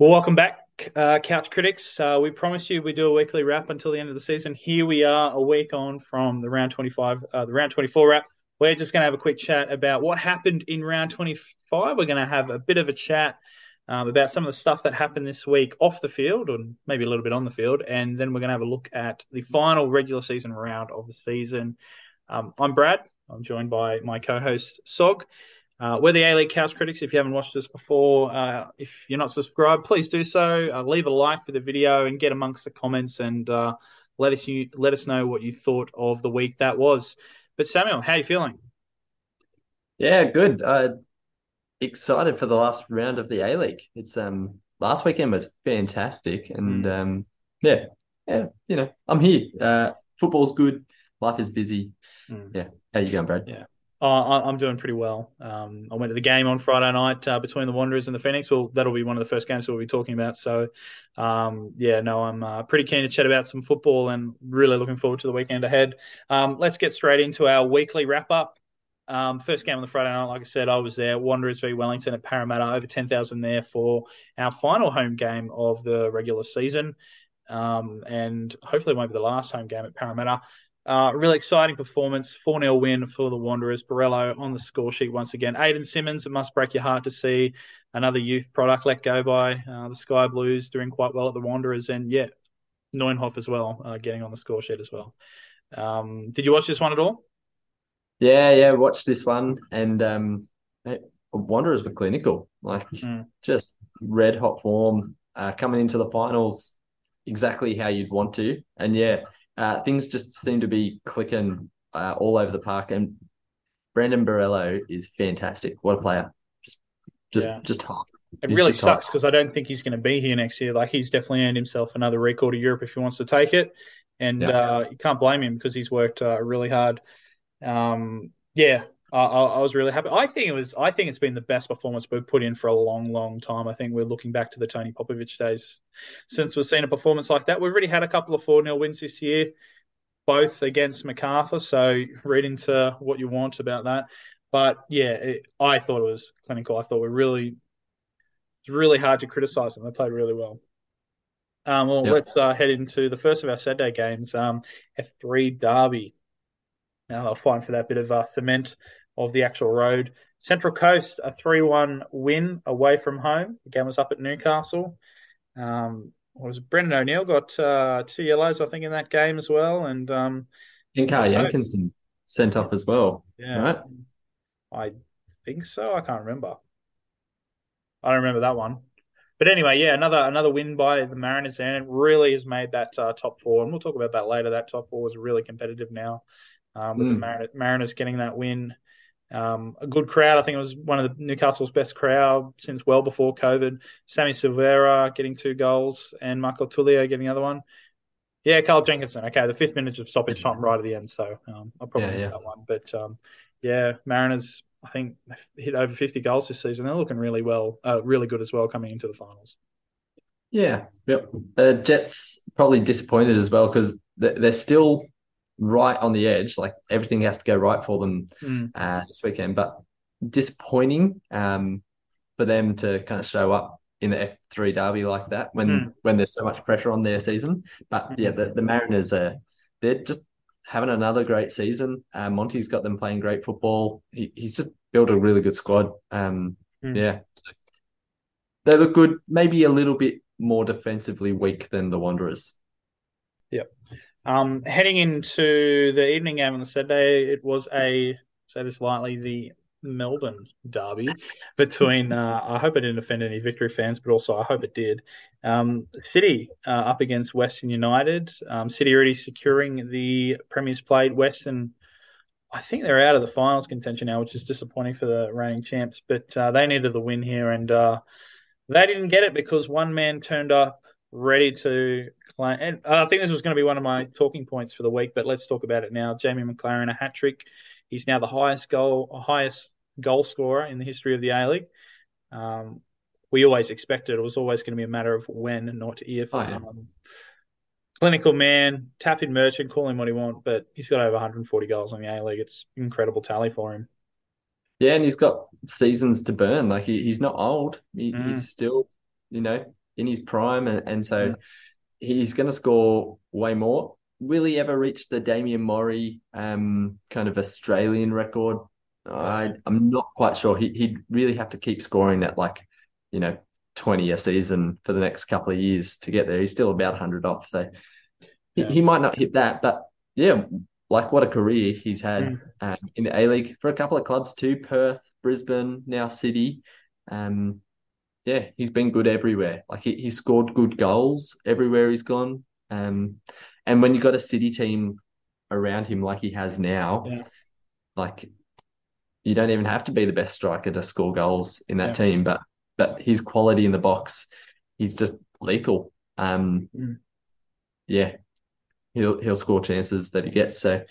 Well, welcome back, uh, Couch Critics. Uh, we promise you we do a weekly wrap until the end of the season. Here we are, a week on from the round 25, uh, the round 24 wrap. We're just going to have a quick chat about what happened in round 25. We're going to have a bit of a chat um, about some of the stuff that happened this week off the field, or maybe a little bit on the field, and then we're going to have a look at the final regular season round of the season. Um, I'm Brad. I'm joined by my co-host Sog. Uh, we're the A League Couch Critics. If you haven't watched us before, uh, if you're not subscribed, please do so. Uh, leave a like for the video and get amongst the comments and uh, let us you, let us know what you thought of the week that was. But Samuel, how are you feeling? Yeah, good. Uh, excited for the last round of the A League. It's um last weekend was fantastic, and Mm. um yeah, yeah, you know, I'm here. Uh, football's good. Life is busy. Mm. Yeah, how you going, Brad? Yeah. I- I'm doing pretty well. Um, I went to the game on Friday night uh, between the Wanderers and the Phoenix. Well, that'll be one of the first games we'll be talking about. So, um, yeah, no, I'm uh, pretty keen to chat about some football and really looking forward to the weekend ahead. Um, let's get straight into our weekly wrap up. Um, first game on the Friday night, like I said, I was there. Wanderers v Wellington at Parramatta, over 10,000 there for our final home game of the regular season. Um, and hopefully it won't be the last home game at Parramatta. Uh, really exciting performance, 4 0 win for the Wanderers. Borrello on the score sheet once again. Aidan Simmons, it must break your heart to see another youth product let go by uh, the Sky Blues doing quite well at the Wanderers. And yeah, Neuenhoff as well, uh, getting on the score sheet as well. Um, did you watch this one at all? Yeah, yeah. Watch this one, and um, Wanderers were clinical, like Mm. just red hot form, uh, coming into the finals exactly how you'd want to, and yeah, uh, things just seem to be clicking uh, all over the park, and Brandon Borrello is fantastic. What a player! Just, just, Yeah. just hot. It He's really sucks because I don't think he's going to be here next year. Like he's definitely earned himself another record of Europe if he wants to take it, and Yeah. uh, you can't blame him because he's worked uh, really hard. Um, yeah, I, I, I was really happy. I think it was. I think it's been the best performance we've put in for a long, long time. I think we're looking back to the Tony Popovic days since we've seen a performance like that. We've already had a couple of four 0 wins this year, both against Macarthur. So read into what you want about that. But yeah, it, I thought it was clinical. I thought we really it's really hard to criticize them. They played really well. Um, well, Yeah. let's uh, head into the first of our Saturday games. Um, F3 Derby. Now I'll find for that bit of uh, cement of the actual road. Central Coast a three-one win away from home. The game was up at Newcastle. Um, what was it? Brandon O'Neill got uh, two yellows, I think, in that game as well. And um, Carl Central sent off as well, yeah, right? I think so. I can't remember. I don't remember that one. But anyway, yeah, another another win by the Mariners, and it really has made that uh, top four. And we'll talk about that later. That top four is really competitive now, um, with the Mm. Mariners, Mariners getting that win. Um, a good crowd. I think it was one of the Newcastle's best crowd since well before COVID. Sammy Silvera getting two goals, and Marco Tullio getting the other one. Yeah, Carl Jenkinson. Okay, the fifth minute of stoppage time right at the end, so um, I probably Yeah, missed yeah. that one. But um, yeah, Mariners. I think hit over 50 goals this season. They're looking really well, uh, really good as well coming into the finals. Yeah, yep. The Jets probably disappointed as well because they're still right on the edge. Like everything has to go right for them Mm, uh, this weekend, but disappointing um, for them to kind of show up in the F3 derby like that when mm, when there's so much pressure on their season. But yeah, mm. the, the Mariners are they're just having another great season. Uh, Monty's got them playing great football. He, he's just built a really good squad. Um, Mm. yeah, they look good. Maybe a little bit more defensively weak than the Wanderers. Um, heading into the evening game on the Saturday, it was a, say this lightly, the Melbourne derby between, uh, I hope I didn't offend any Victory fans, but also I hope it did. Um, City uh, up against Western United. Um, City already securing the Premier's played. Western, I think they're out of the finals contention now, which is disappointing for the reigning champs, but uh, they needed the win here and uh, they didn't get it because one man turned up ready to claim. And I think this was going to be one of my talking points for the week, but let's talk about it now. Jamie Maclaren, a hat trick. He's now the highest goal, highest goal scorer in the history of the A League. Um, we always expected it was always going to be a matter of when and not if. Oh, yeah. Um, clinical man, tap in merchant, call him what he want, but he's got over 140 goals in the A League. It's incredible tally for him. Yeah, and he's got seasons to burn. Like he, he's not old. He, Mm. he's still, you know, in his prime, and, and so he's going to score way more. Will he ever reach the Damian Mori um, kind of Australian record? I, I'm not quite sure. He, he'd really have to keep scoring that, like, you know, 20 a season for the next couple of years to get there. He's still about 100 off. So he, Yeah. he might not hit that. But yeah, like what a career he's had Mm. um, in the A League for a couple of clubs too Perth, Brisbane, now City. Um, yeah, he's been good everywhere. Like he, he's scored good goals everywhere he's gone. Um, and when you've got a City team around him like he has now, Yeah. like you don't even have to be the best striker to score goals in that Yeah. team. But but his quality in the box, he's just lethal. Um, Mm. yeah, he'll he'll score chances that he gets. So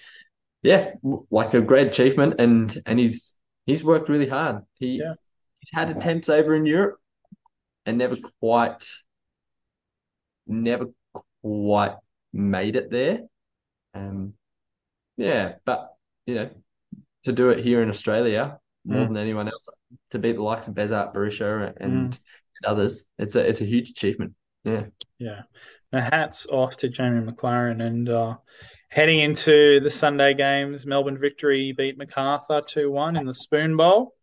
yeah, like a great achievement, and and he's he's worked really hard. He Yeah. he's had attempts over in Europe and never quite never quite made it there. Um, yeah, but you know, to do it here in Australia more Mm. than anyone else, to beat the likes of Besart, Berisha, and, Mm. and others, it's a it's a huge achievement. Yeah. Yeah. Now, hats off to Jamie Maclaren and uh, heading into the Sunday games, Melbourne victory beat Macarthur 2-1 in the Spoon Bowl.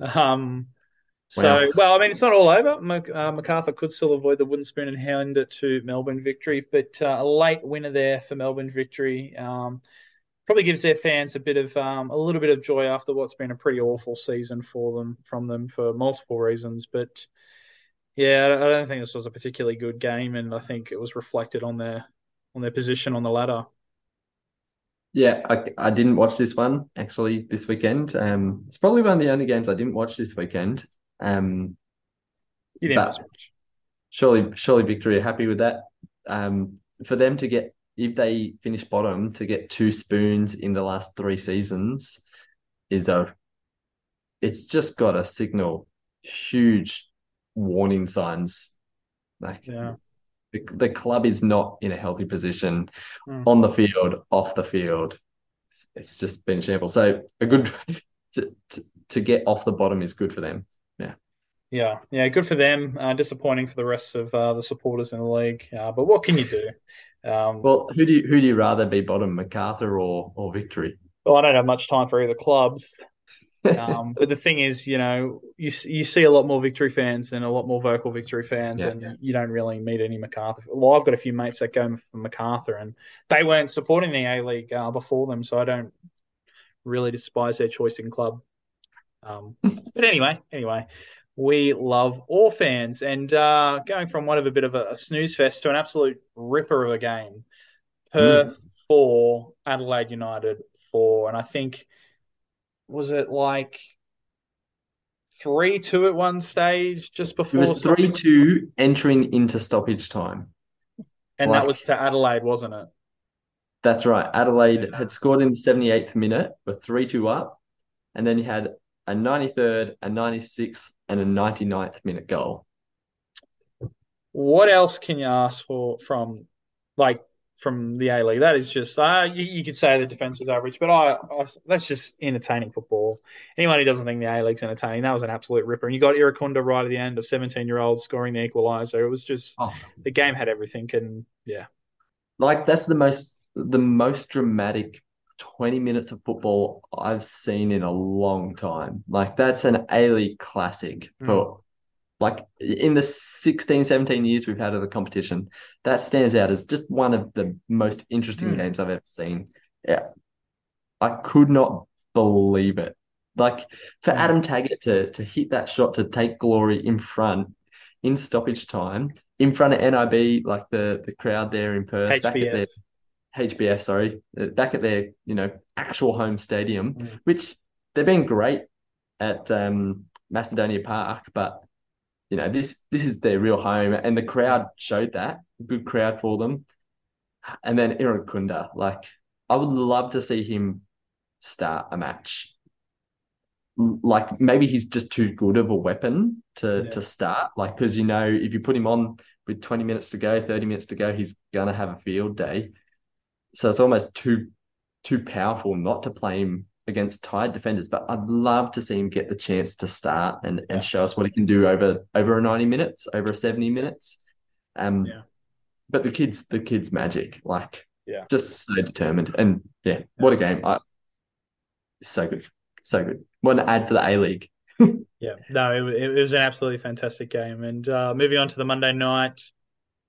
Um, so, Wow. well, I mean, it's not all over. Mac- uh, Macarthur could still avoid the wooden spoon and hand it to Melbourne victory, but uh, a late winner there for Melbourne victory. Um, probably gives their fans a bit of um, a little bit of joy after what's been a pretty awful season for them from them for multiple reasons. But yeah, I don't think this was a particularly good game, and I think it was reflected on their on their position on the ladder. Yeah, I, I didn't watch this one actually this weekend. Um, it's probably one of the only games I didn't watch this weekend. Um, But- surely, surely Victory are happy with that. Um, for them to get, if they finish bottom, to get two spoons in the last three seasons is a, it's just got a signal huge warning signs. Like Yeah. the, the club is not in a healthy position Mm. on the field, off the field. It's, it's just been shambles. So a good to, to to get off the bottom is good for them. Yeah, yeah, good for them. Uh, disappointing for the rest of uh, the supporters in the league, uh, but what can you do? Um, Well, who do you who do you rather be bottom, MacArthur or or Victory? well, I don't have much time for either clubs. Um, but the thing is, you know, you you see a lot more Victory fans and a lot more vocal Victory fans, Yeah. and you don't really meet any MacArthur. Well, I've got a few mates that go for MacArthur, and they weren't supporting the A League uh, before them, so I don't really despise their choice in club. Um, but anyway, anyway, we love all fans, and uh, going from one of a bit of a, a snooze fest to an absolute ripper of a game. Perth four, Adelaide United four, and I think was it like three two at one stage just before It was three two entering into stoppage time. and like- that was to Adelaide, wasn't it? That's right. Adelaide had scored in the 78th minute, were 3 2 up. And then you had a 93rd, a 96th, and a 99th minute goal. What else can you ask for from like from the A League? That is just uh, you, you could say the defense was average, but I, I that's just entertaining football. Anyone who doesn't think the A League's entertaining, that was an absolute ripper. And you got Irankunda right at the end, a 17 year old scoring the equaliser. It was just Oh, the game had everything, and yeah, like that's the most the most dramatic 20 minutes of football I've seen in a long time. Like that's an A-League classic for like in the 16, 17 years we've had of the competition. That stands out as just one of the most interesting Mm. games I've ever seen. Yeah. I could not believe it. Like for Mm. Adam Taggart to to hit that shot to take glory in front in stoppage time, in front of NIB, like the the crowd there in Perth, back at HBF. their HBF, sorry, uh, back at their, you know, actual home stadium, Mm. which they've been great at um, Macedonia Park, but you know, this this is their real home, and the crowd showed that. Good crowd for them. And then Irankunda, like I would love to see him start a match. Like maybe he's just too good of a weapon to Yeah. to start. Like because you know if you put him on with 20 minutes to go, 30 minutes to go, he's gonna have a field day. So it's almost too too powerful not to play him against tired defenders, but I'd love to see him get the chance to start and, yeah. and show us what he can do over over a 90 minutes, over a 70 minutes. Um, yeah. But the kids, the kids' magic, like, yeah, just so determined, and yeah, yeah. what a game! I, so good, so good. What an ad for the A League. yeah, no, it, it, was an absolutely fantastic game. And uh, moving on to the Monday night,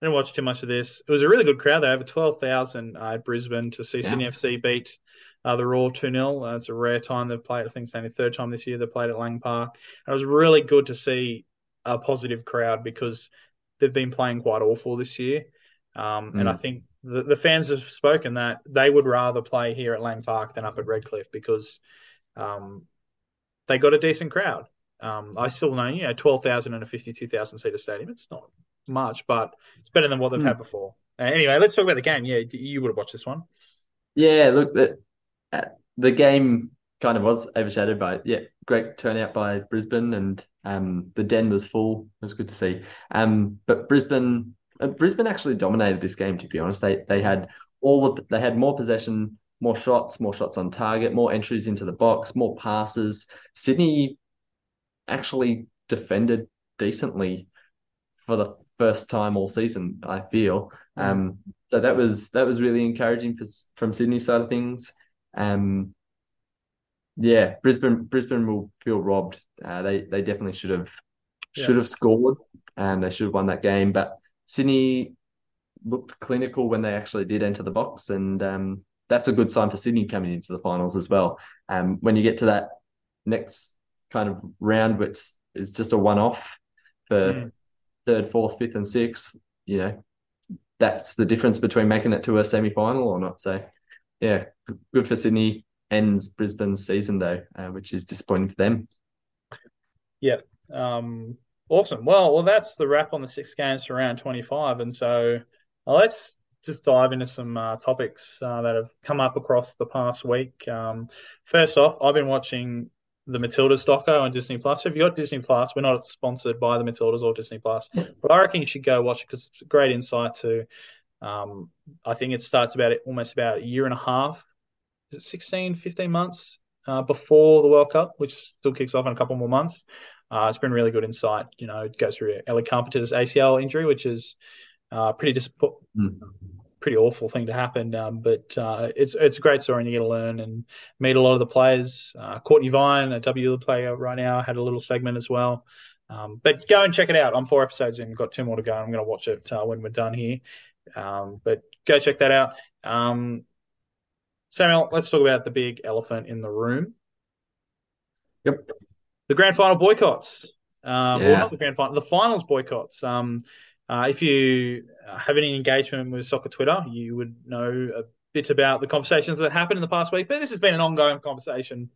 didn't watch too much of this. It was a really good crowd. They over twelve thousand uh, at Brisbane to see yeah. Sydney FC beat uh, the Roar 2 0. Uh, it's a rare time they've played. I think it's only the third time this year they played at Lang Park. And it was really good to see a positive crowd because they've been playing quite awful this year. Um, mm. And I mm. think the, the fans have spoken that they would rather play here at Lang Park than up at Redcliffe because um, they got a decent crowd. Um, I still know, you know, 12,000 in a 52,000 seater stadium. It's not much, but it's better than what they've mm. had before. Uh, anyway, let's talk about the game. Yeah, you would have watched this one. Yeah, look, the, uh, the game kind of was overshadowed by yeah, great turnout by Brisbane, and um, the den was full. It was good to see. Um, but Brisbane, uh, Brisbane actually dominated this game. To be honest, they they had all of they had more possession, more shots, more shots on target, more entries into the box, more passes. Sydney actually defended decently for the first time all season. I feel. Mm. Um, so that was that was really encouraging for, from Sydney side of things. Um, yeah, Brisbane Brisbane will feel robbed. Uh, they they definitely should have yeah. should have scored and they should have won that game. But Sydney looked clinical when they actually did enter the box, and um, that's a good sign for Sydney coming into the finals as well. Um, when you get to that next kind of round, which is just a one off for mm. Third, fourth, fifth, and sixth, you know, that's the difference between making it to a semi final or not. So yeah, good for Sydney. Ends Brisbane's season though, uh, which is disappointing for them. Yeah. Um, awesome. Well, well, that's the wrap on the six games for round 25. And so uh, let's just dive into some uh, topics uh, that have come up across the past week. Um, first off, I've been watching the Matildas doco on Disney Plus. So If you've got Disney Plus, we're not sponsored by the Matildas or Disney Plus, but I reckon you should go watch it because it's a great insight to um, I think it starts about almost about a year and a half, 16, 15 months uh, before the World Cup, which still kicks off in a couple more months. Uh, it's been really good insight. You know, it goes through Ellie Carpenter's ACL injury, which is uh, pretty disappointing. Mm. Pretty awful thing to happen, um, but uh, it's it's a great story and you get to learn and meet a lot of the players. Uh, Cortnee Vine, a W player right now, had a little segment as well. Um, but go and check it out. I'm four episodes in, got two more to go. I'm going to watch it uh, when we're done here. Um, but go check that out. Um, Samuel, let's talk about the big elephant in the room. Yep. The grand final boycotts. Um, yeah. Well, not the grand final, the finals boycotts. Um, uh, if you have any engagement with soccer Twitter, you would know a bit about the conversations that happened in the past week. But this has been an ongoing conversation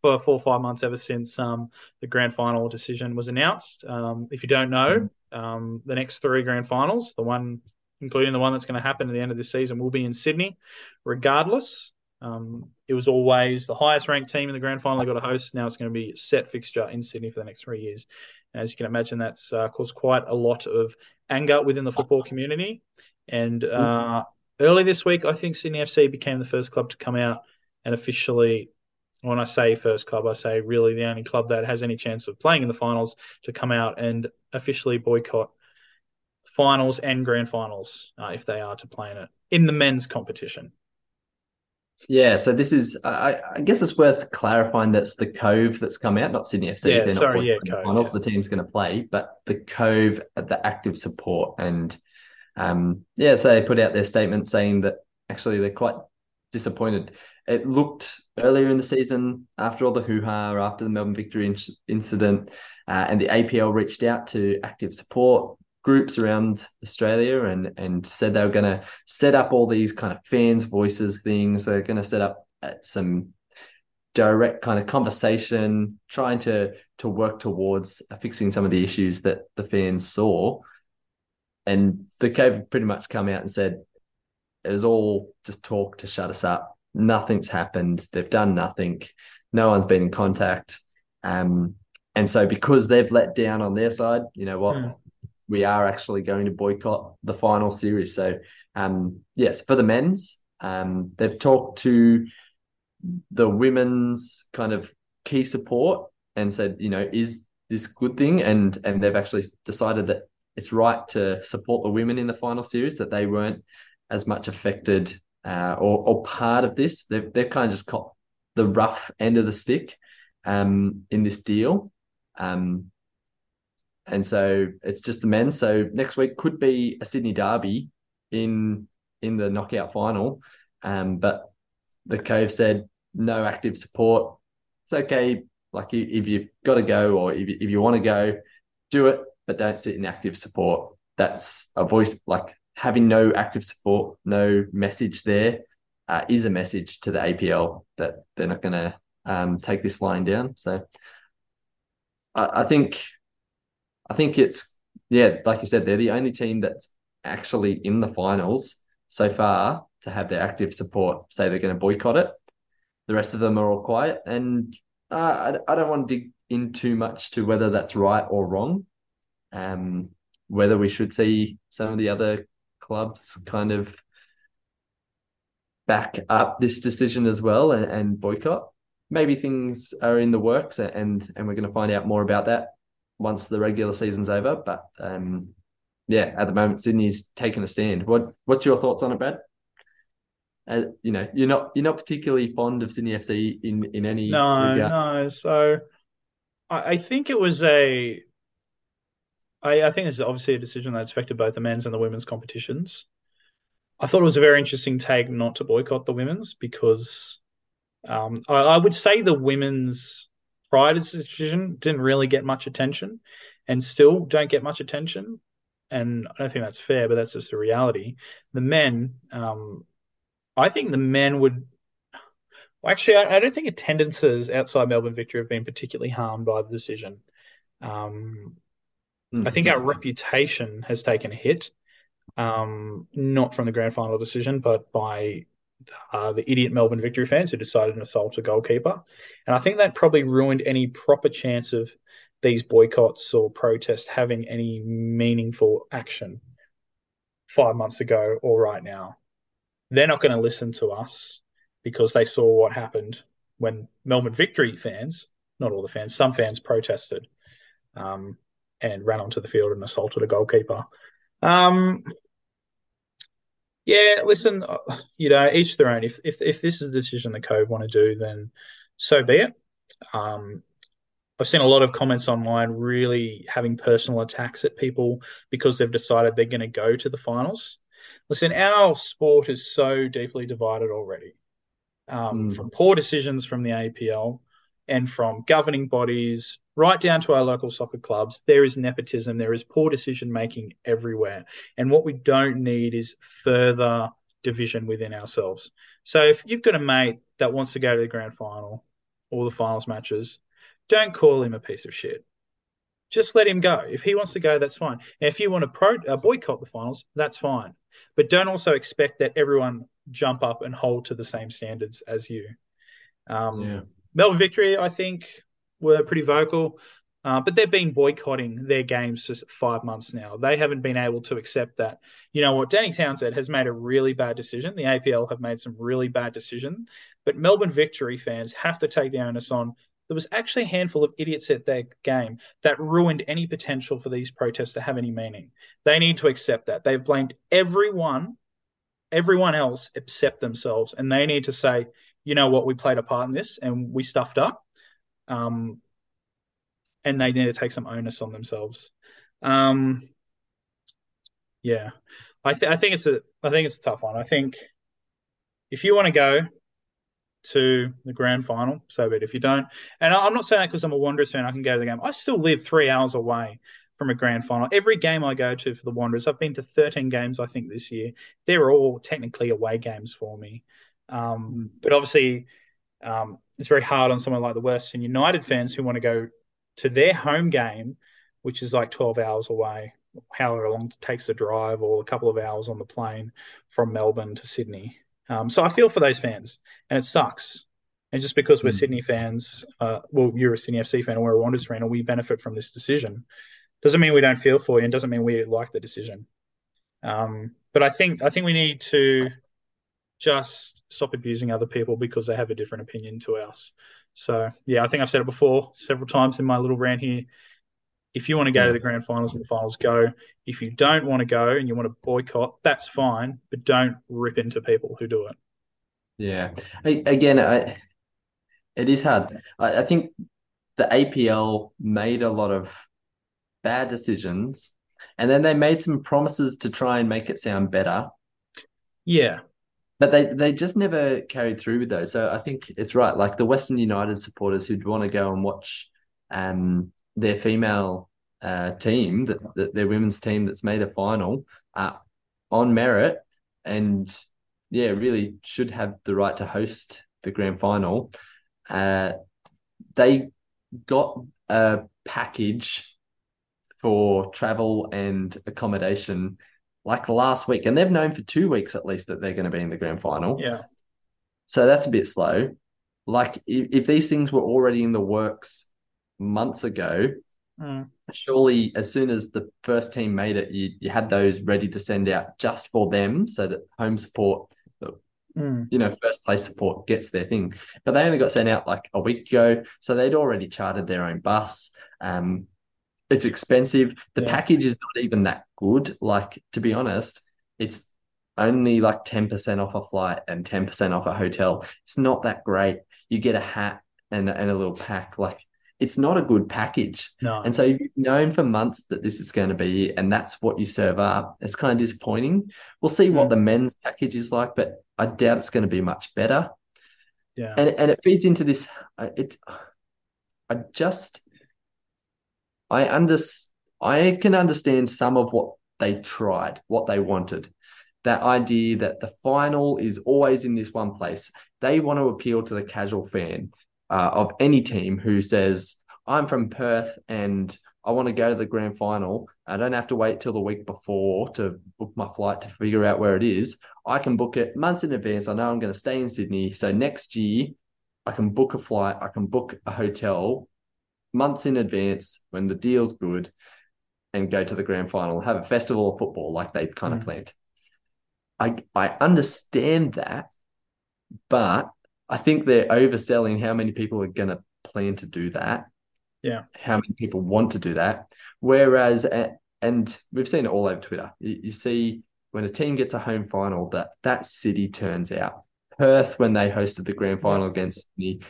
for four or five months ever since um, the grand final decision was announced. Um, if you don't know, um, the next three grand finals, the one including the one that's going to happen at the end of this season, will be in Sydney, regardless. Um, it was always the highest ranked team in the grand final they got a host. Now it's going to be set fixture in Sydney for the next three years. As you can imagine, that's uh, caused quite a lot of anger within the football community. And uh, early this week, I think Sydney FC became the first club to come out and officially, when I say first club, I say really the only club that has any chance of playing in the finals to come out and officially boycott finals and grand finals uh, if they are to play in it in the men's competition. Yeah, so this is, I, I, guess it's worth clarifying that's the Cove that's come out, not Sydney FC. Yeah, They're sorry, yeah, Cove, finals. Yeah. The team's going to play, but the Cove, the active support, and um, yeah, so they put out their statement saying that actually they're quite disappointed. It looked earlier in the season after all the hoo ha after the Melbourne victory in- incident, uh, and the APL reached out to active support groups around Australia and and said they were going to set up all these kind of fans voices things. They're going to set up uh, some direct kind of conversation, trying to to work towards fixing some of the issues that the fans saw. And the Cove pretty much come out and said it was all just talk to shut us up. Nothing's happened. They've done nothing. No one's been in contact. Um, and so because they've let down on their side, you know what? Mm we are actually going to boycott the final series. So, um, yes, for the men's, um, they've talked to the women's kind of key support and said, you know, is this good thing? And and they've actually decided that it's right to support the women in the final series, that they weren't as much affected uh, or, or part of this. They've, they've kind of just caught the rough end of the stick um, in this deal. Um, and so it's just the men. So next week could be a Sydney derby in in the knockout final. Um, but the Cove said no active support. It's okay. Like if you've got to go or if you, if you want to go, do it, but don't sit in active support. That's a voice like having no active support, no message there uh, is a message to the APL that they're not going to um, take this line down. So I, I think I think it's yeah, like you said, they're the only team that's actually in the finals so far to have their active support say they're going to boycott it. The rest of them are all quiet, and uh, I, I don't want to dig in too much to whether that's right or wrong. Um, whether we should see some of the other clubs kind of back up this decision as well and, and boycott. Maybe things are in the works, and and we're going to find out more about that once the regular season's over. But um, yeah, at the moment, Sydney's taken a stand. What what's your thoughts on it, Brad? Uh, you know, you're not you're not particularly fond of Sydney FC in in any no regard. no. So I, I think it was a. I, I think this is obviously a decision that's affected both the men's and the women's competitions. I thought it was a very interesting take not to boycott the women's because um, I, I, would say the women's prior decision didn't really get much attention and still don't get much attention. And I don't think that's fair, but that's just the reality. The men, um, I think the men would. Well, actually, I, I, don't think attendances outside Melbourne Victory have been particularly harmed by the decision. Um, mm-hmm. I think our reputation has taken a hit um, not from the grand final decision, but by uh, the idiot Melbourne victory fans who decided to assault a goalkeeper. And I think that probably ruined any proper chance of these boycotts or protests having any meaningful action five months ago or right now. They're not going to listen to us because they saw what happened when Melbourne victory fans, not all the fans, some fans protested um, and ran onto the field and assaulted a goalkeeper. Um, yeah, listen, uh, you know, each their own. If if if this is the decision the Cove want to do, then so be it. Um, I've seen a lot of comments online really having personal attacks at people because they've decided they're going to go to the finals. Listen, our sport is so deeply divided already. Um, mm. From poor decisions from the APL and from governing bodies, right down to our local soccer clubs, there is nepotism, there is poor decision making everywhere. And what we don't need is further division within ourselves. So if you've got a mate that wants to go to the grand final or the finals matches, don't call him a piece of shit. Just let him go. If he wants to go, that's fine. And if you want to pro, uh, boycott the finals, that's fine. But don't also expect that everyone jump up and hold to the same standards as you. Um, yeah. Melbourne Victory, I think, were pretty vocal, uh, but they've been boycotting their games for five months now. They haven't been able to accept that. You know what? Danny Townsend has made a really bad decision. The APL have made some really bad decisions, but Melbourne Victory fans have to take the onus on. There was actually a handful of idiots at their game that ruined any potential for these protests to have any meaning. They need to accept that. They've blamed everyone, everyone else except themselves, and they need to say, you know what, we played a part in this and we stuffed up um, and they need to take some onus on themselves. Um, yeah, I, th- I think it's a I think it's a tough one. I think if you want to go to the grand final, so be it. If you don't, and I'm not saying that because I'm a Wanderers fan, I can go to the game. I still live three hours away from a grand final. Every game I go to for the Wanderers, I've been to 13 games, I think, this year. They're all technically away games for me. Um, but obviously, um, it's very hard on someone like the Western United fans who want to go to their home game, which is like 12 hours away, however long it takes the drive, or a couple of hours on the plane from Melbourne to Sydney. Um, so I feel for those fans, and it sucks. And just because we're mm. Sydney fans, uh, well, you're a Sydney FC fan, or we're a Wanderers fan, or we benefit from this decision, doesn't mean we don't feel for you, and doesn't mean we like the decision. Um, but I think I think we need to just stop abusing other people because they have a different opinion to us. So yeah, I think I've said it before several times in my little rant here. If you want to go to the grand finals and the finals, go. If you don't want to go and you want to boycott, that's fine, but don't rip into people who do it. Yeah. I, again, I, it is hard. I, I think the APL made a lot of bad decisions, and then they made some promises to try and make it sound better. Yeah. But they, they just never carried through with those. So I think it's right. Like the Western United supporters who'd want to go and watch um, their female uh, team, that, that their women's team that's made a final uh, on merit, and yeah, really should have the right to host the grand final. Uh, they got a package for travel and accommodation like last week, and they've known for two weeks at least that they're going to be in the grand final. Yeah. So that's a bit slow. Like if, if these things were already in the works months ago, mm. surely as soon as the first team made it, you, you had those ready to send out just for them so that home support, mm. you know, first place support gets their thing. But they only got sent out like a week ago. So they'd already chartered their own bus. Um, it's expensive. The yeah. package is not even that good. Like, to be honest, it's only like 10% off a flight and 10% off a hotel. It's not that great. You get a hat and, and a little pack. Like, it's not a good package. No. And so you've known for months that this is going to be, and that's what you serve up. It's kind of disappointing. We'll see what mm. the men's package is like, but I doubt it's going to be much better. Yeah. And and it feeds into this. It. I just I under, I can understand some of what they tried, what they wanted. That idea that the final is always in this one place. They want to appeal to the casual fan uh, of any team who says, I'm from Perth and I want to go to the grand final. I don't have to wait till the week before to book my flight to figure out where it is. I can book it months in advance. I know I'm going to stay in Sydney. So next year, I can book a flight, I can book a hotel months in advance when the deal's good and go to the grand final, have a festival of football like they kind mm. of planned. I I understand that, but I think they're overselling how many people are going to plan to do that. Yeah. How many people want to do that. Whereas, and we've seen it all over Twitter, you, see when a team gets a home final, that that city turns out. Perth, when they hosted the grand final against Sydney,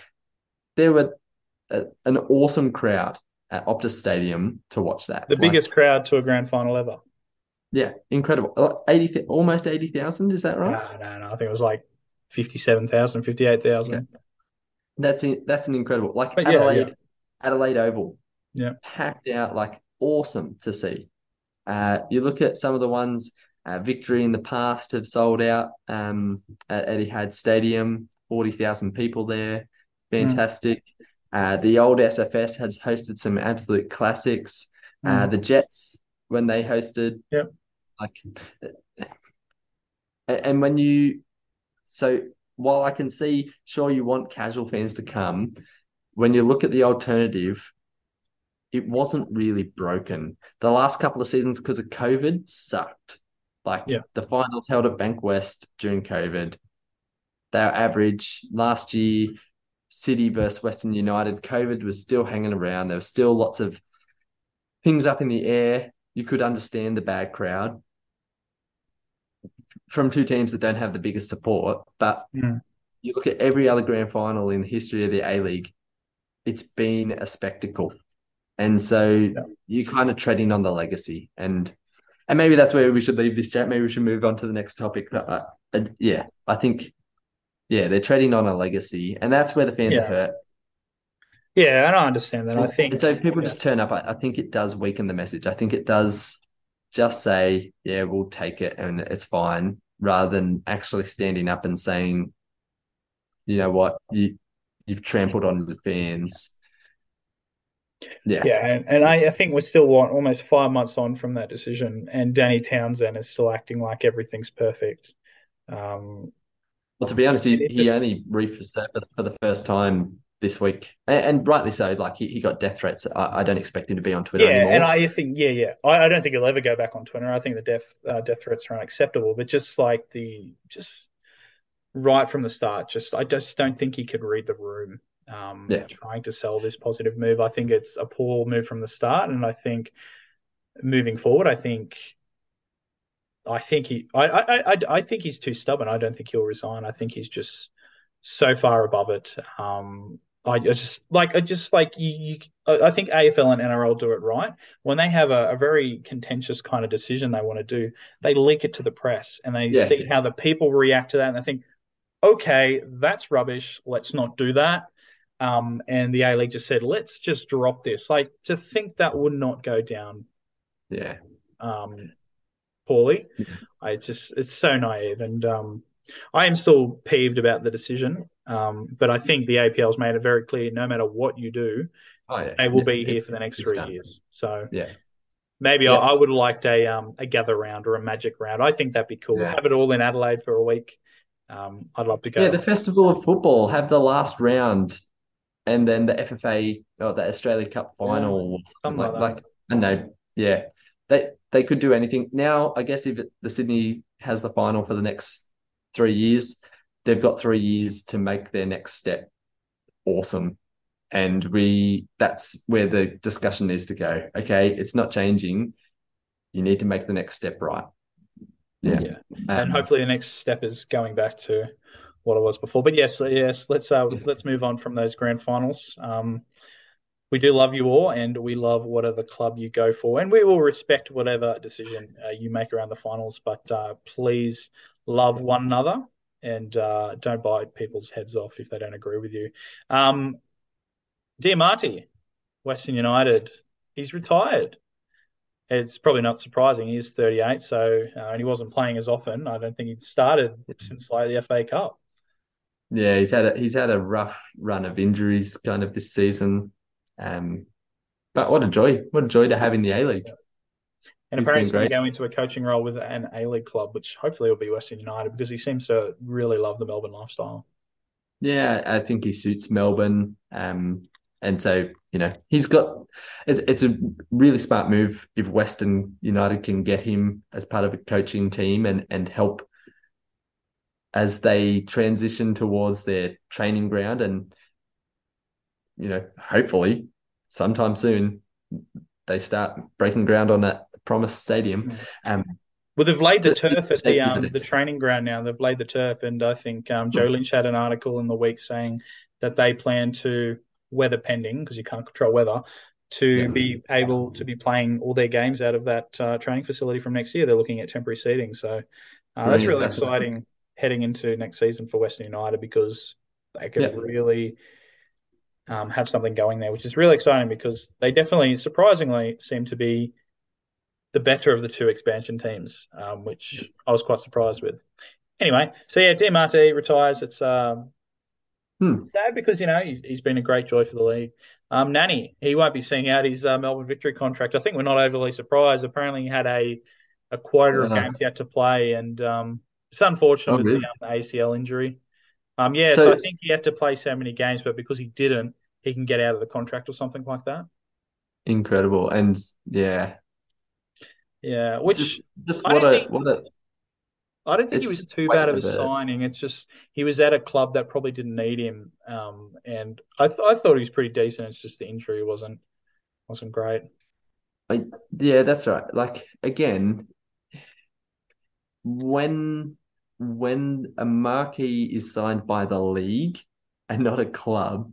there were a, an awesome crowd at Optus Stadium to watch that. The like, biggest crowd to a grand final ever. Yeah, incredible. Uh, 80, almost 80,000, is that right? No, no, no. I think it was like 57,000, 58,000. Okay. That's it. That's an incredible. Like but Adelaide, yeah, yeah. Adelaide Oval. Yeah. Packed out, like awesome to see. Uh, you look at some of the ones, uh, Victory in the past have sold out um, at Etihad Stadium, 40,000 people there. Hmm. Fantastic. Mm. Uh, the old SFS has hosted some absolute classics. Uh, mm. Uh, the Jets when they hosted, yep. like, and when you, so while I can see, sure you want casual fans to come, when you look at the alternative, it wasn't really broken. The last couple of seasons, because of COVID, sucked. Like yeah. the finals held at Bankwest during COVID. They were average. Last year, City versus Western United, COVID was still hanging around. There were still lots of things up in the air. You could understand the bad crowd from two teams that don't have the biggest support. But mm. you look at every other grand final in the history of the A League, it's been a spectacle. And so yeah. you're kind of treading on the legacy. And and maybe that's where we should leave this chat. Maybe we should move on to the next topic. But uh, yeah, I think yeah, they're treading on a legacy, and that's where the fans yeah. are hurt. Yeah, I don't understand that. And, I think and so people yeah. just turn up. I, I, think it does weaken the message. I think it does just say, "Yeah, we'll take it and it's fine," rather than actually standing up and saying, "You know what? You you've trampled on the fans." Yeah, yeah, and, and I, I think we're still what almost five months on from that decision, and Danny Townsend is still acting like everything's perfect. Um, well, to be honest, he, he only resurfaced for the first time this week, and, and rightly so. Like he, he got death threats. I, I, don't expect him to be on Twitter yeah, anymore. and I think yeah, yeah. I, I, don't think he'll ever go back on Twitter. I think the death uh, death threats are unacceptable. But just like the just right from the start. Just I just don't think he could read the room. Um, Yeah. trying to sell this positive move, I think it's a poor move from the start, and I think moving forward, I think. I think he, I, I, I, I think he's too stubborn. I don't think he'll resign. I think he's just so far above it. Um, I, I just like, I just like you, you. I I think AFL and NRL do it right when they have a, a very contentious kind of decision they want to do. They leak it to the press and they Yeah. see how the people react to that, and they think, okay, that's rubbish. Let's not do that. Um, and the A League just said, let's just drop this. Like to think that would not go down Yeah. um, poorly. Yeah. I just it's so naive, and um, I am still peeved about the decision. Um, but I think the APL's made it very clear: no matter what you do, Oh yeah. they will Yeah, be here it's- for the next three done. years. So Yeah. maybe Yeah. I, I would have liked a um a gather round or a magic round. I think that'd be cool. Yeah. Have it all in Adelaide for a week. Um, I'd love to go. Yeah, the Festival of Football have the last round, and then the FFA or the Australia Cup final. or something like, like that. like I know, yeah, they they could do anything. Now, I guess if the Sydney has the final for the next three years, they've got three years to make their next step awesome. And we that's where the discussion needs to go. Okay, it's not changing. You need to make the next step right. Yeah. Yeah. Um, and hopefully the next step is going back to what it was before. But yes, yes, let's uh, let's move on from those grand finals. Um, we do love you all, and we love whatever club you go for, and we will respect whatever decision uh, you make around the finals. But uh, please love one another and uh, don't bite people's heads off if they don't agree with you. Um, Diamanti, Western United, he's retired. It's probably not surprising. He's 38, so uh, and he wasn't playing as often. I don't think he'd started since like the FA Cup. Yeah, he's had a he's had a rough run of injuries kind of this season. Um, but what a joy. What a joy to have in the A League. And He's apparently he's going to go into a coaching role with an A League club, which hopefully will be Western United because he seems to really love the Melbourne lifestyle. Yeah, I think he suits Melbourne. Um, and so, you know, he's got it's it's a really smart move if Western United can get him as part of a coaching team and and help as they transition towards their training ground and you know, hopefully sometime soon they start breaking ground on that promised stadium. Um, Well, they've laid the To- turf at the um the the training ground now. They've laid the turf, and I think um, Joe Lynch had an article in the week saying that they plan to weather pending because you can't control weather to Yeah. be able to be playing all their games out of that uh, training facility from next year. They're looking at temporary seating, so uh, that's Brilliant. really That's exciting heading into next season for Western United because they could Yeah. really um, have something going there, which is really exciting because they definitely, surprisingly, seem to be the better of the two expansion teams, um, which I was quite surprised with. Anyway, so yeah, Diamanti retires. It's um, Hmm. sad because you know he's, he's been a great joy for the league. Um, Nani, he won't be seeing out his uh, Melbourne Victory contract. I think we're not overly surprised. Apparently, he had a a quarter of Yeah. games he had to play, and um, it's unfortunate Oh, with really? the um, ACL injury. Um, yeah, So so I think he had to play so many games, but because he didn't, he can get out of the contract or something like that. Incredible. And yeah, Yeah, which just, just I what don't a think- what a I don't think he was too bad of a signing. It's just he was at a club that probably didn't need him, um, and I th I thought he was pretty decent. It's just the injury wasn't wasn't great. yeah, that's right. Like again, when when a marquee is signed by the league and not a club,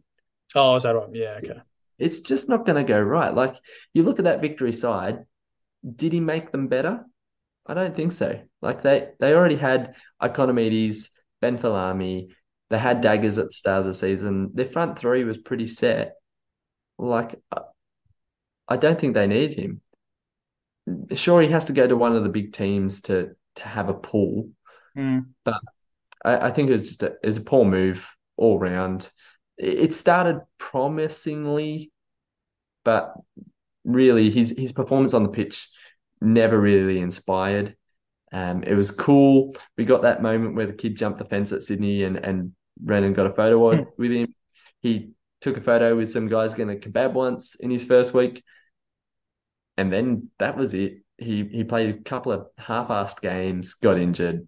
Oh, is that right? Yeah, okay. it's just not going to go right. Like you look at that victory side, did he make them better? I don't think so. Like they they already had Ikonomidis, Ben Folami, they had daggers at the start of the season. Their front three was pretty set. Like I- I don't think they need him. Sure, he has to go to one of the big teams to to have a pull. Hmm. I, I think it was just a, was a poor move all round. It, it started promisingly, but really his his performance on the pitch never really inspired. Um, it was cool. We got that moment where the kid jumped the fence at Sydney and and Brennan got a photo Hmm. with him. He took a photo with some guys getting a kebab once in his first week, and then that was it. He he played a couple of half-assed games, got injured,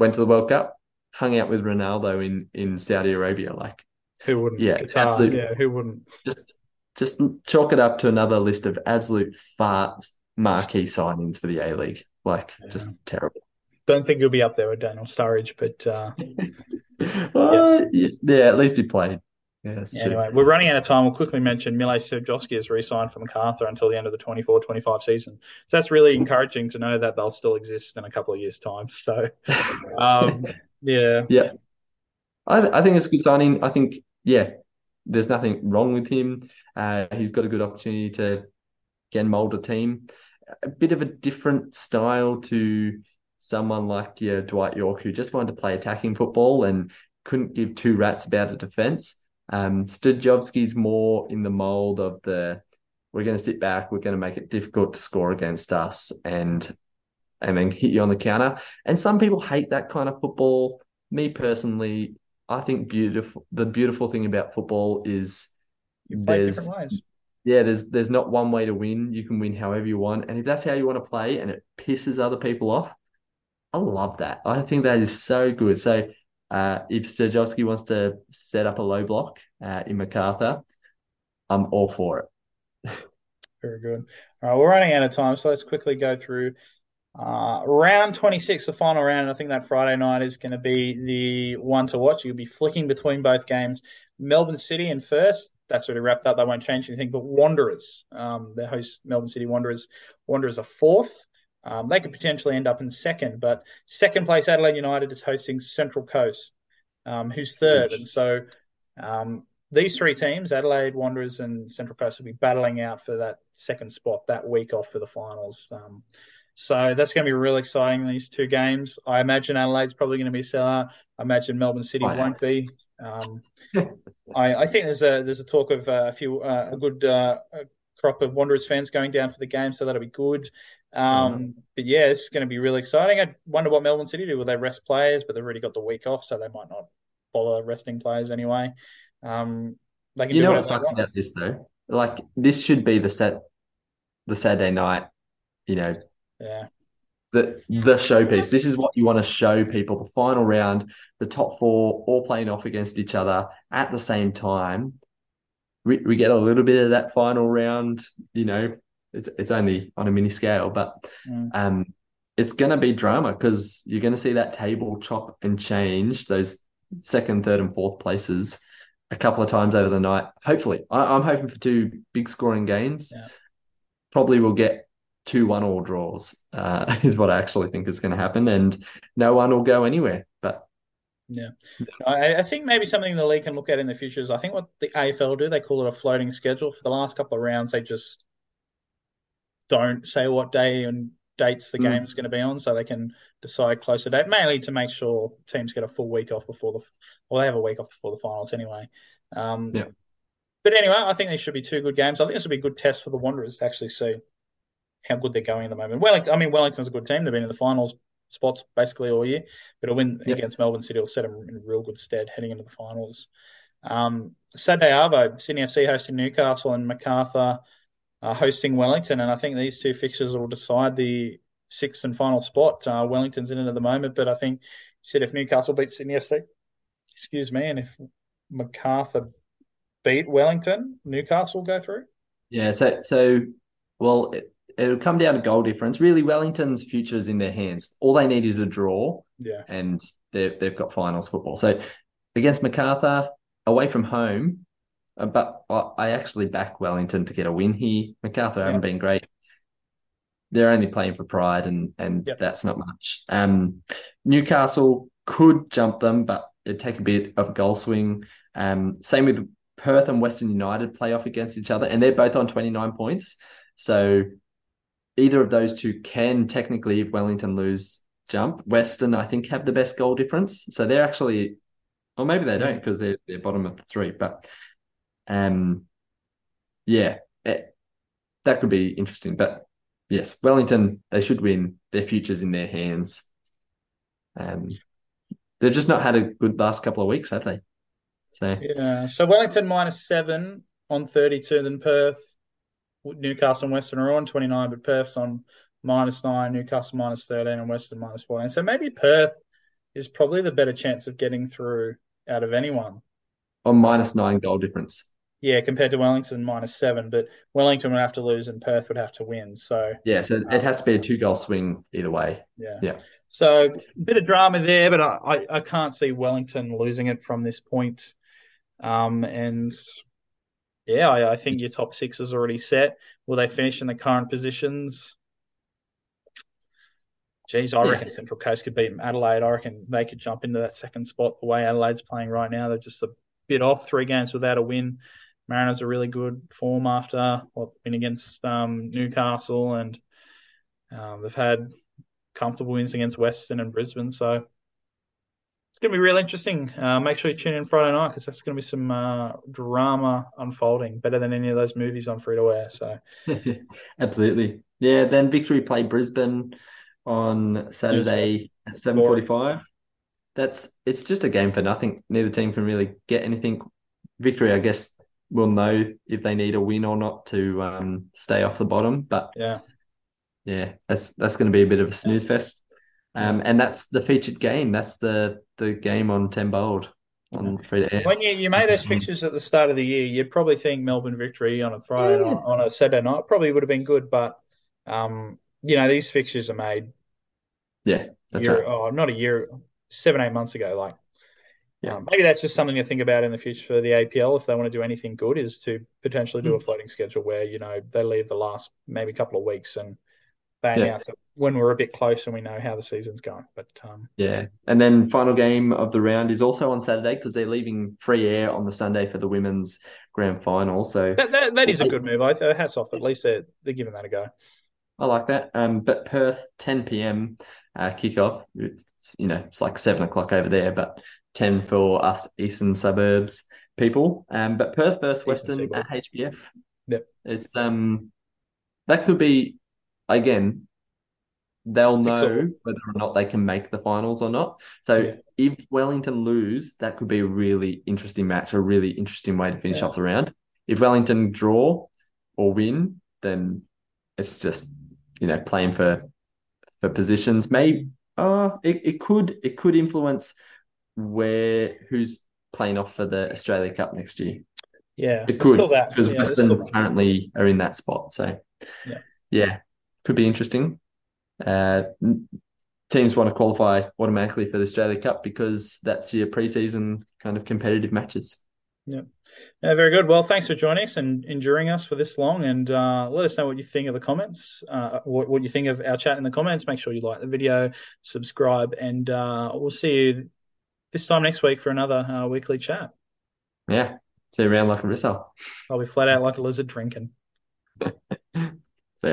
went to the World Cup, hung out with Ronaldo in in Saudi Arabia. Like, who wouldn't? Yeah, Qatar, absolute- Yeah, who wouldn't? just just chalk it up to another list of absolute fart marquee signings for the A League. Like, just terrible. Don't think he'll be up there with Daniel Sturridge, but uh, Well, yeah, at least he played. Yeah, yeah, true. anyway, we're running out of time. We'll quickly mention Mile Sterjovski has re-signed for Macarthur until the end of the 24-25 season. So that's really encouraging to know that they'll still exist in a couple of years' time. So, um, yeah, Yeah, I I think it's a good signing. I think yeah, there's nothing wrong with him. Uh, he's got a good opportunity to again mold a team. A bit of a different style to someone like yeah, Dwight Yorke, who just wanted to play attacking football and couldn't give two rats about a defense. Um, Sterjovski's more in the mold of the we're going to sit back, we're going to make it difficult to score against us, and and then hit you on the counter. And some people hate that kind of football. Me personally, I think beautiful. The beautiful thing about football is there's yeah, there's there's not one way to win. You can win however you want, and if that's how you want to play, and it pisses other people off, I love that. I think that is so good. So, uh, if Sterjovski wants to set up a low block uh, in Macarthur, I'm all for it. Very good. All right, we're running out of time, so let's quickly go through uh, round 26, the final round. I think that Friday night is going to be the one to watch. You'll be flicking between both games. Melbourne City in first. That's already wrapped up. They won't change anything. But Wanderers, um, their host Melbourne City Wanderers. Wanderers are fourth. Um, they could potentially end up in second, but second place Adelaide United is hosting Central Coast, um, who's third, and so um, these three teams, Adelaide Wanderers and Central Coast, will be battling out for that second spot that week off for the finals. Um, so that's going to be really exciting. These two games, I imagine Adelaide's probably going to be a sellout. I imagine Melbourne City yeah. won't be. Um, I, I think there's a there's a talk of uh, a few uh, a good uh, crop of Wanderers fans going down for the game, so that'll be good. Um, But yeah, it's going to be really exciting. I wonder what Melbourne City do. Will they rest players? But they've already got the week off, so they might not bother resting players anyway. Um, they can You do know what sucks about this though? Like this should be the set, the Saturday night. You know, Yeah, the the showpiece. This is what you want to show people. The final round, the top four all playing off against each other at the same time. We we get a little bit of that final round. You know, it's it's only on a mini scale, but Mm. um, it's gonna be drama because you're gonna see that table chop and change those second, third, and fourth places a couple of times over the night. Hopefully, I, I'm hoping for two big scoring games. Yeah. Probably we'll get two one all draws. Uh, is what I actually think is going to happen, and no one will go anywhere. But Yeah, I, I think maybe something the league can look at in the future is I think what the AFL do, they call it a floating schedule. For the last couple of rounds, they just don't say what day and dates the Mm. is going to be on, so they can decide closer date, mainly to make sure teams get a full week off before the, well, they have a week off before the finals anyway. Um, Yeah. But anyway, I think these should be two good games. I think this will be a good test for the Wanderers to actually see how good they're going at the moment. Wellington, I mean, Wellington's a good team. They've been in the finals spots basically all year, but a win Yep. against Melbourne City will set them in real good stead heading into the finals. Um, Saturday Arvo, Sydney FC hosting Newcastle and Macarthur uh, hosting Wellington, and I think these two fixtures will decide the sixth and final spot. Uh, Wellington's in it at the moment, but I think you said if Newcastle beat Sydney FC, excuse me, and if Macarthur beat Wellington, Newcastle will go through. yeah, so so well, it, it'll come down to goal difference. Really, Wellington's future is in their hands. All they need is a draw. Yeah, and they've they've got finals football. So against Macarthur, away from home, but I, actually back Wellington to get a win here. Macarthur haven't been great. They're only playing for pride, and and Yep. that's not much. Um, Newcastle could jump them, but it'd take a bit of a goal swing. Um, same with Perth and Western United play off against each other, and they're both on 29 points. So either of those two can technically, if Wellington lose, jump. Western, I think, have the best goal difference. So they're actually, or maybe they don't because they're they're bottom of the three. But um, yeah, it, that could be interesting. But yes, Wellington, they should win. Their future's in their hands. Um, they've just not had a good last couple of weeks, have they? So yeah. So Wellington minus seven on 32, then Perth, Newcastle and Western are on 29, but Perth's on minus nine, Newcastle minus 13, and Western minus 14. So maybe Perth is probably the better chance of getting through out of anyone. On minus nine goal difference. Yeah, compared to Wellington minus seven, but Wellington would have to lose and Perth would have to win. So yeah, so it has to be a two goal swing either way. Yeah. Yeah. So a bit of drama there, but I, I, I can't see Wellington losing it from this point. Um, and yeah, I, I think your top six is already set. Will they finish in the current positions? Geez, I Yeah. reckon Central Coast could beat Adelaide. I reckon they could jump into that second spot the way Adelaide's playing right now. They're just a bit off, three games without a win. Mariners are really good form after what win against um, Newcastle, and um, they've had comfortable wins against Western and Brisbane. So it's going to be real interesting. Uh, make sure you tune in Friday night because that's going to be some uh, drama unfolding, better than any of those movies on free to air. So Absolutely. Yeah, then Victory play Brisbane on Saturday at 7:45. That's it's just a game for nothing. Neither team can really get anything. Victory, I guess, will know if they need a win or not to um, stay off the bottom. But yeah, yeah, that's that's going to be a bit of a snooze fest. Um, and that's the featured game. That's the the game on Ten Bold on free to air. when you, you made those fixtures at the start of the year, you'd probably think Melbourne victory on a Friday Yeah. night, on a Saturday night probably would have been good, but um, you know these fixtures are made Yeah, that's year, right. oh, not a year, seven eight months ago. Like, Yeah. um, maybe that's just something to think about in the future for the APL if they want to do anything good, is to potentially do a Mm. floating schedule where you know they leave the last maybe couple of weeks and they Yeah. announce it when we're a bit close and we know how the season's going. But um, Yeah. And then final game of the round is also on Saturday because they're leaving free air on the Sunday for the women's grand final. So that, that that is a good move. I uh, hats off. At least they're they're giving that a go. I like that. Um, but Perth, 10 p.m. Uh, kickoff. It's, you know, it's like seven o'clock over there, but 10 for us eastern suburbs people. Um, but Perth versus Western at HBF. Yep. It's um, that could be again. They'll Six know all. whether or not they can make the finals or not. So Yeah. if Wellington lose, that could be a really interesting match, a really interesting way to finish Yeah. off the round. If Wellington draw or win, then it's just you know playing for for positions. Maybe uh it, it could it could influence where who's playing off for the Australia Cup next year. Yeah, It could because Yeah, Western currently are in that spot. So Yeah. yeah, could be interesting. Uh, teams want to qualify automatically for the Australia Cup because that's your preseason kind of competitive matches. Yeah, very good. Well, thanks for joining us and enduring us for this long. And uh, let us know what you think of the comments, uh, what, what you think of our chat in the comments. Make sure you like the video, subscribe, and uh, we'll see you this time next week for another uh, weekly chat. Yeah, see you around like a Rissell. I'll be flat out like a lizard drinking.